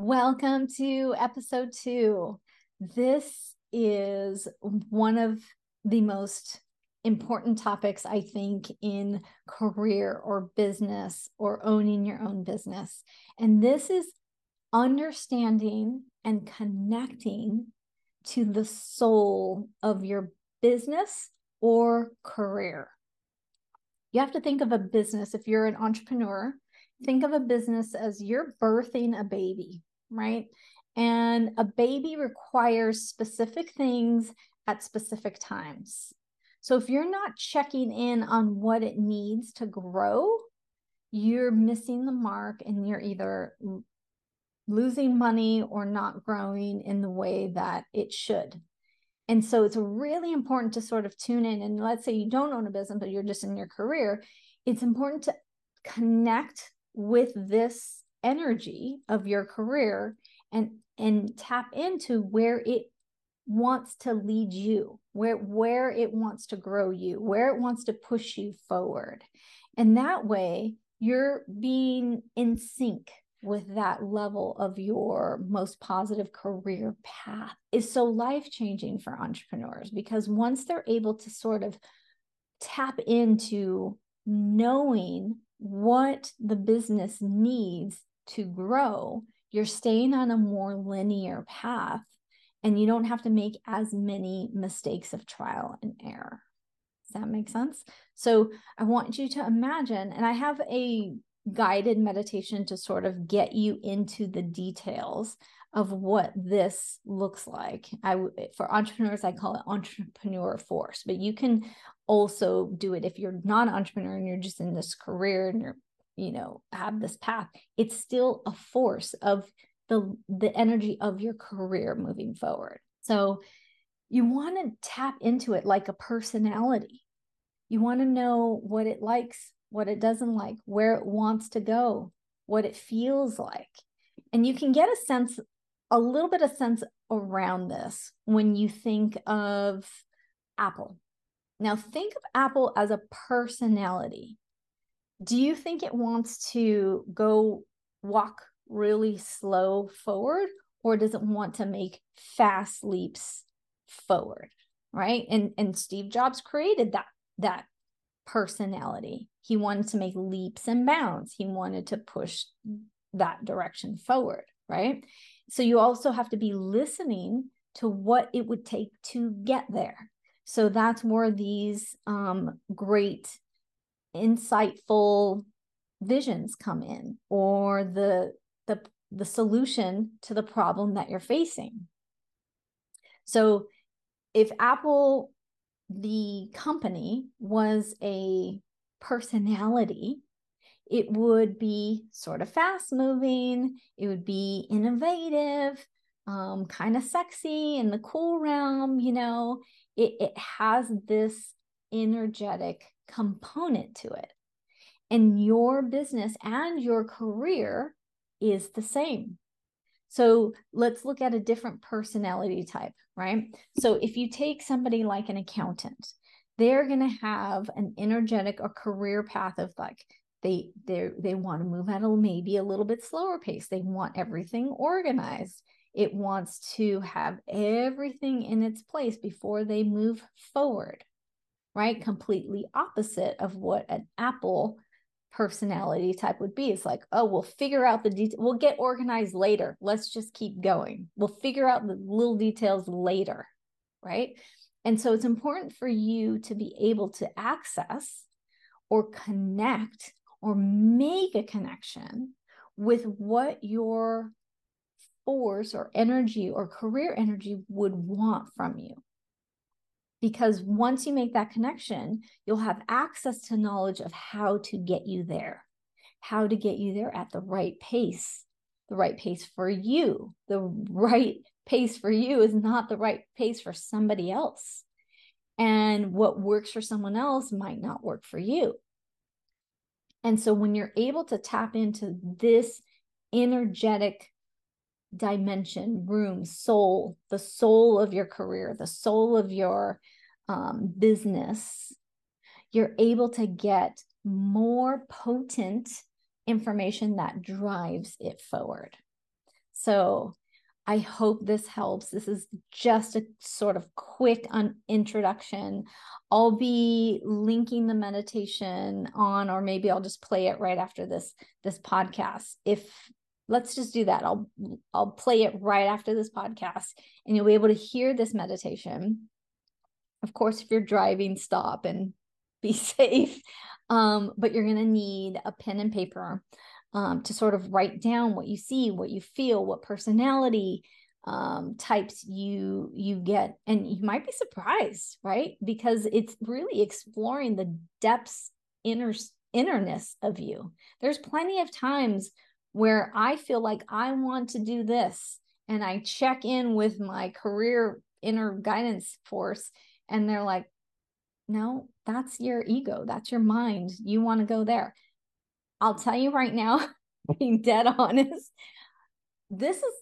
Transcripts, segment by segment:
Welcome to episode two. This is one of the most important topics, I think, in career or business or owning your own business. And this is understanding and connecting to the soul of your business or career. You have to think of a business if you're an entrepreneur think of a business as you're birthing a baby right? And a baby requires specific things at specific times. So if you're not checking in on what it needs to grow, you're missing the mark and you're either losing money or not growing in the way that it should. And so it's really important to sort of tune in. And let's say you don't own a business, but you're just in your career, it's important to connect with this energy of your career and and tap into where it wants to lead you where where it wants to grow you where it wants to push you forward. And that way you're being in sync with that level of your most positive career path. Is so life changing for entrepreneurs because once they're able to sort of tap into knowing what the business needs to grow, you're staying on a more linear path and you don't have to make as many mistakes of trial and error. Does that make sense? So I want you to imagine, and I have a guided meditation to sort of get you into the details of what this looks like. I for entrepreneurs I call it entrepreneur force, but you can also do it if you're not an entrepreneur and you're just in this career and you're you know have this path it's still a force of the the energy of your career moving forward. So you want to tap into it like a personality. You want to know what it likes what it doesn't like where it wants to go what it feels like. And you can get a sense a little bit of sense around this when you think of apple. Now think of apple as a personality do you think it wants to go walk really slow forward or does it want to make fast leaps forward right? And and steve jobs created that that personality. He wanted to make leaps and bounds. He wanted to push that direction forward right? So you also have to be listening to what it would take to get there. So that's where these um, great insightful visions come in or the the the solution to the problem that you're facing. So if apple the company was a personality it would be sort of fast moving it would be innovative um, kind of sexy in the cool realm you know? It, it has this energetic component to it. And your business and your career is the same. So let's look at a different personality type, right? So if you take somebody like an accountant, they're going to have an energetic or career path of like they they they want to move at a maybe a little bit slower pace. They want everything organized. It wants to have everything in its place before they move forward right? Completely opposite of what an Apple personality type would be. It's like, oh, we'll figure out the details. We'll get organized later. Let's just keep going. We'll figure out the little details later, right? And so it's important for you to be able to access or connect or make a connection with what your force or energy or career energy would want from you because once you make that connection, you'll have access to knowledge of how to get you there, how to get you there at the right pace, the right pace for you. The right pace for you is not the right pace for somebody else. And what works for someone else might not work for you. And so when you're able to tap into this energetic dimension, room, soul, the soul of your career, the soul of your um, business, you're able to get more potent information that drives it forward. So I hope this helps. This is just a sort of quick un- introduction. I'll be linking the meditation on, or maybe I'll just play it right after this this podcast. If let's just do that, I'll I'll play it right after this podcast, and you'll be able to hear this meditation. Of course, if you're driving, stop and be safe. Um, but you're going to need a pen and paper um, to sort of write down what you see, what you feel, what personality um, types you you get, and you might be surprised, right? Because it's really exploring the depths inner innerness of you. There's plenty of times where I feel like I want to do this, and I check in with my career inner guidance force, and they're like, "No, that's your ego. That's your mind. You want to go there." I'll tell you right now, being dead honest, this is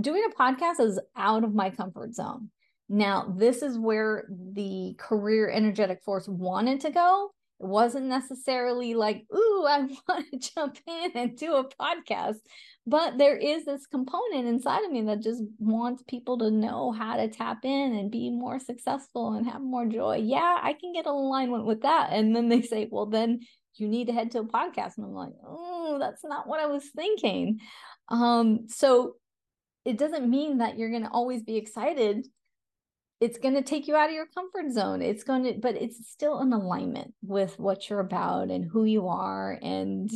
doing a podcast is out of my comfort zone. Now, this is where the career energetic force wanted to go. It wasn't necessarily like, ooh, I want to jump in and do a podcast. But there is this component inside of me that just wants people to know how to tap in and be more successful and have more joy. Yeah, I can get alignment with that. And then they say, well, then you need to head to a podcast. And I'm like, oh, that's not what I was thinking. Um, so it doesn't mean that you're going to always be excited. It's going to take you out of your comfort zone. It's going to, but it's still in alignment with what you're about and who you are and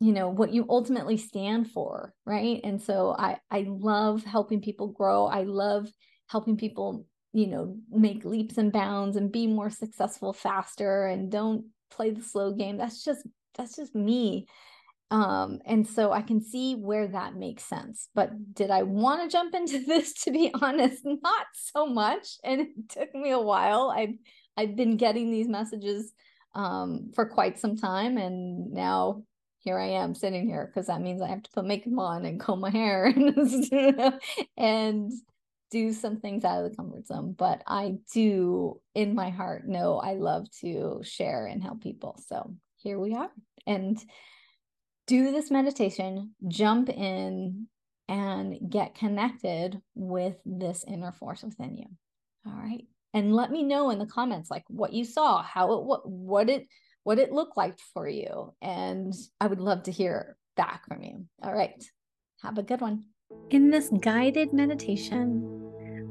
you know what you ultimately stand for right? And so i i love helping people grow. I love helping people you know make leaps and bounds and be more successful faster and don't play the slow game. That's just that's just me um and so i can see where that makes sense but did i want to jump into this to be honest not so much and it took me a while I've i've been getting these messages um for quite some time and now here I am sitting here because that means I have to put makeup on and comb my hair and, and do some things out of the comfort zone. But I do, in my heart, know I love to share and help people. So here we are. And do this meditation, jump in and get connected with this inner force within you. All right. And let me know in the comments like what you saw, how it what what it what it looked like for you. And I would love to hear back from you. All right. Have a good one. In this guided meditation,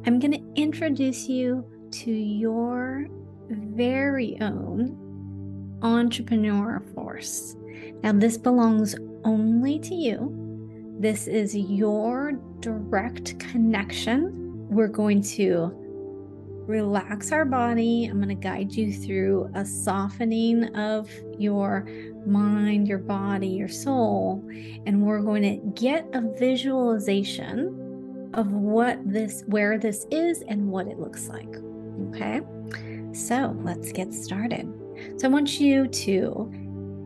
I'm going to introduce you to your very own entrepreneur force. Now, this belongs only to you. This is your direct connection. We're going to relax our body. I'm going to guide you through a softening of your mind, your body, your soul. And we're going to get a visualization of what this, where this is, and what it looks like. Okay. So let's get started. So I want you to,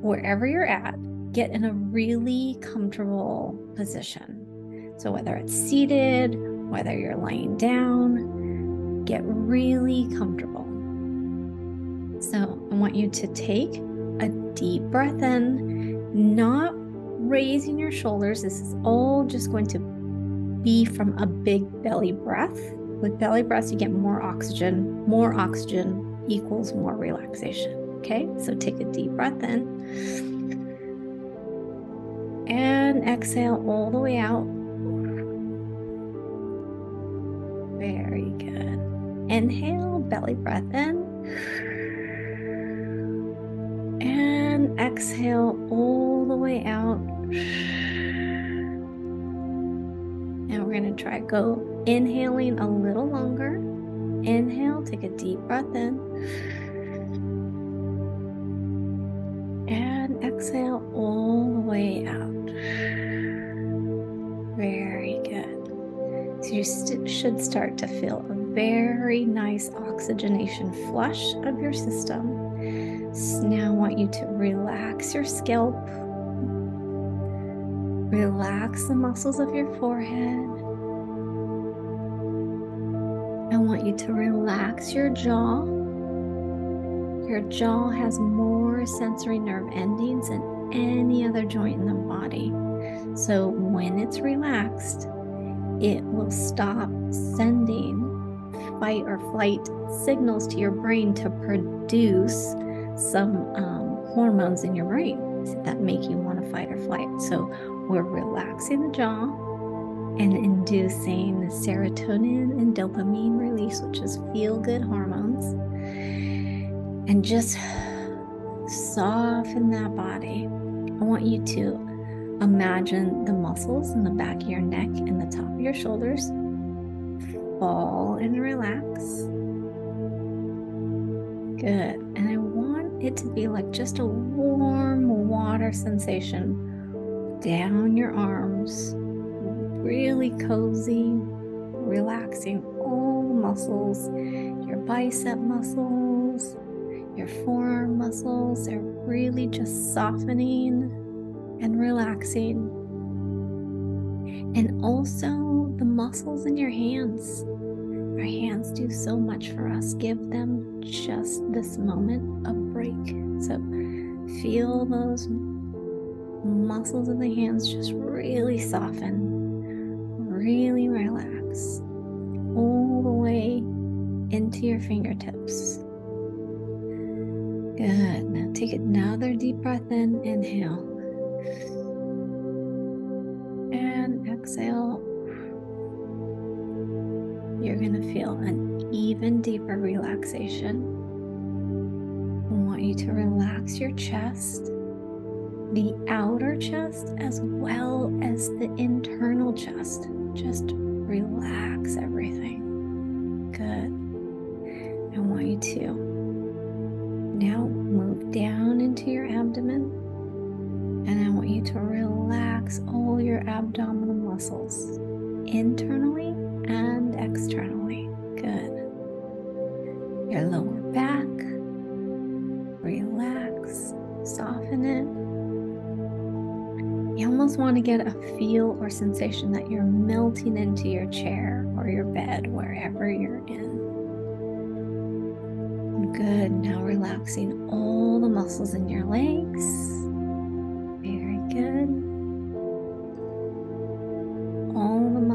wherever you're at, get in a really comfortable position. So whether it's seated, whether you're laying down, get really comfortable. So I want you to take a deep breath in, not raising your shoulders. This is all just going to be from a big belly breath. With belly breaths, you get more oxygen. More oxygen equals more relaxation. Okay, so take a deep breath in and exhale all the way out. Very good. Inhale, belly breath in. And exhale all the way out. Now we're going to try go inhaling a little longer. Inhale, take a deep breath in. Way out. Very good. So you st- should start to feel a very nice oxygenation flush of your system. So now I want you to relax your scalp, relax the muscles of your forehead. I want you to relax your jaw. Your jaw has more sensory nerve endings than any other joint in the body. So when it's relaxed, it will stop sending fight or flight signals to your brain to produce some um, hormones in your brain that make you want to fight or flight. So we're relaxing the jaw and inducing serotonin and dopamine release, which is feel good hormones, and just soften that body. I want you to imagine the muscles in the back of your neck and the top of your shoulders fall and relax. Good. And I want it to be like just a warm water sensation down your arms, really cozy, relaxing all the muscles, your bicep muscles, your forearm muscles. They're really just softening and relaxing. And also the muscles in your hands. Our hands do so much for us. Give them just this moment of break. So feel those muscles of the hands just really soften, really relax all the way into your fingertips. Good. Now take another deep breath in. Inhale. And exhale. You're going to feel an even deeper relaxation. I want you to relax your chest, the outer chest, as well as the internal chest. Just relax everything. Good. I want you to abdominal muscles internally and externally. Good. Your lower back, relax, soften it. You almost want to get a feel or sensation that you're melting into your chair or your bed, wherever you're in. Good. Now relaxing all the muscles in your legs.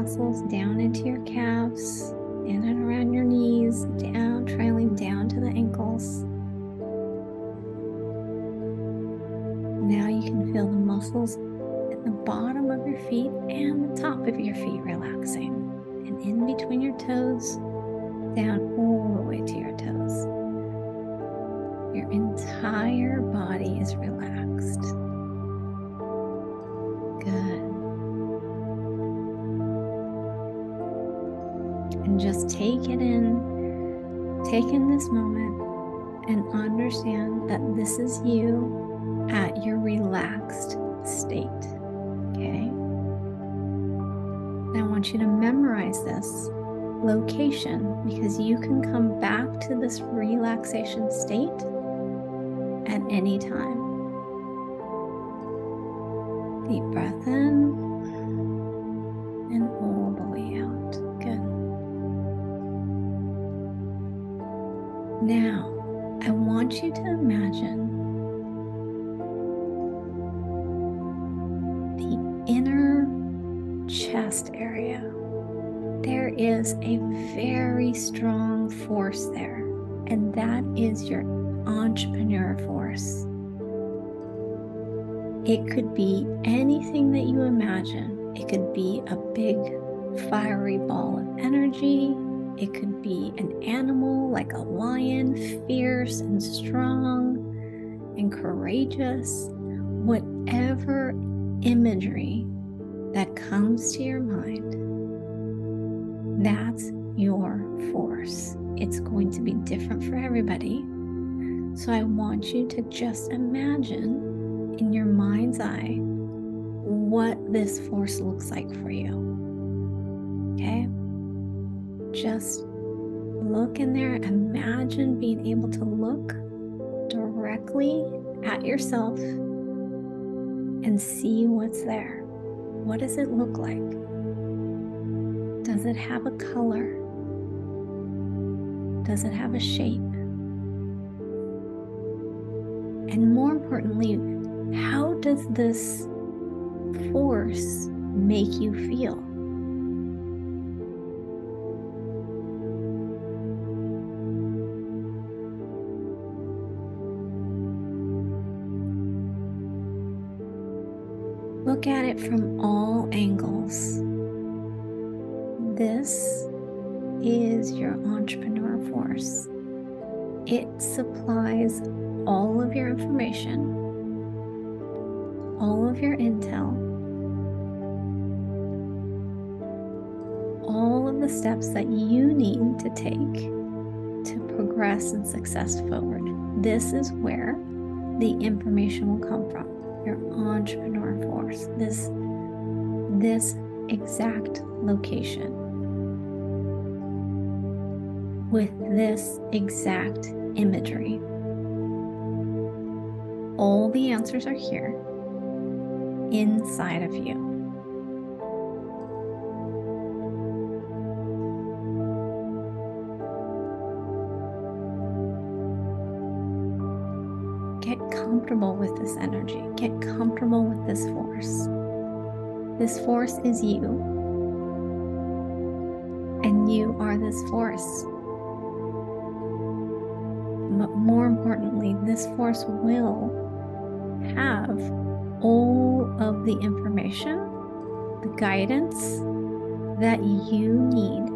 Muscles down into your calves, in and around your knees, down, trailing down to the ankles. Now you can feel the muscles at the bottom of your feet and the top of your feet relaxing. And in between your toes, down all the way to your toes. Your entire body is relaxed. And just take it in, take in this moment, and understand that this is you at your relaxed state. Okay? I want you to memorize this location because you can come back to this relaxation state at any time. Deep breath in Now, I want you to imagine the inner chest area. There is a very strong force there, and that is your entrepreneur force. It could be anything that you imagine. It could be a big fiery ball of energy. It could be an animal like a lion, fierce and strong and courageous. Whatever imagery that comes to your mind, that's your force. It's going to be different for everybody. So I want you to just imagine in your mind's eye what this force looks like for you. Okay? Just look in there. Imagine being able to look directly at yourself and see what's there. What does it look like? Does it have a color? Does it have a shape? And more importantly, how does this force make you feel? From all angles. This is your entrepreneur force. It supplies all of your information, all of your intel, all of the steps that you need to take to progress and success forward. This is where the information will come from your entrepreneur force. This this exact location. With this exact imagery. All the answers are here. Inside of you comfortable with this energy. Get comfortable with this force. This force is you. And you are this force. But more importantly, this force will have all of the information, the guidance that you need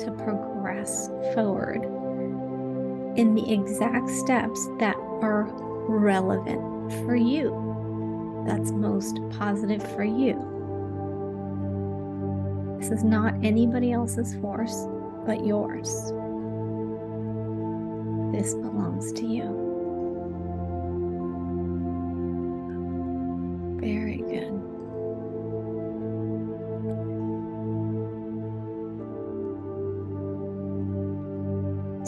to progress forward in the exact steps that are relevant for you, that's most positive for you. This is not anybody else's force but yours. This belongs to you. Very good.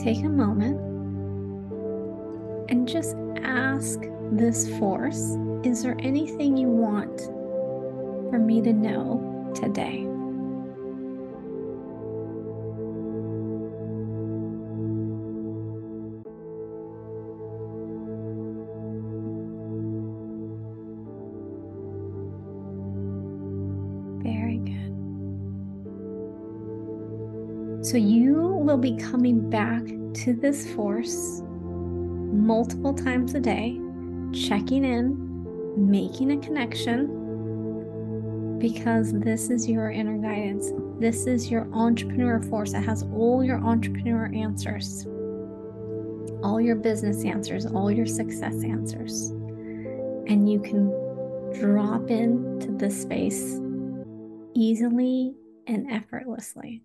Take a moment and just ask this force Is there anything you want for me to know today? Very good. So you will be coming back to this force multiple times a day, checking in, making a connection, because this is your inner guidance. This is your entrepreneur force that has all your entrepreneur answers, all your business answers, all your success answers. And you can drop into this space easily and effortlessly.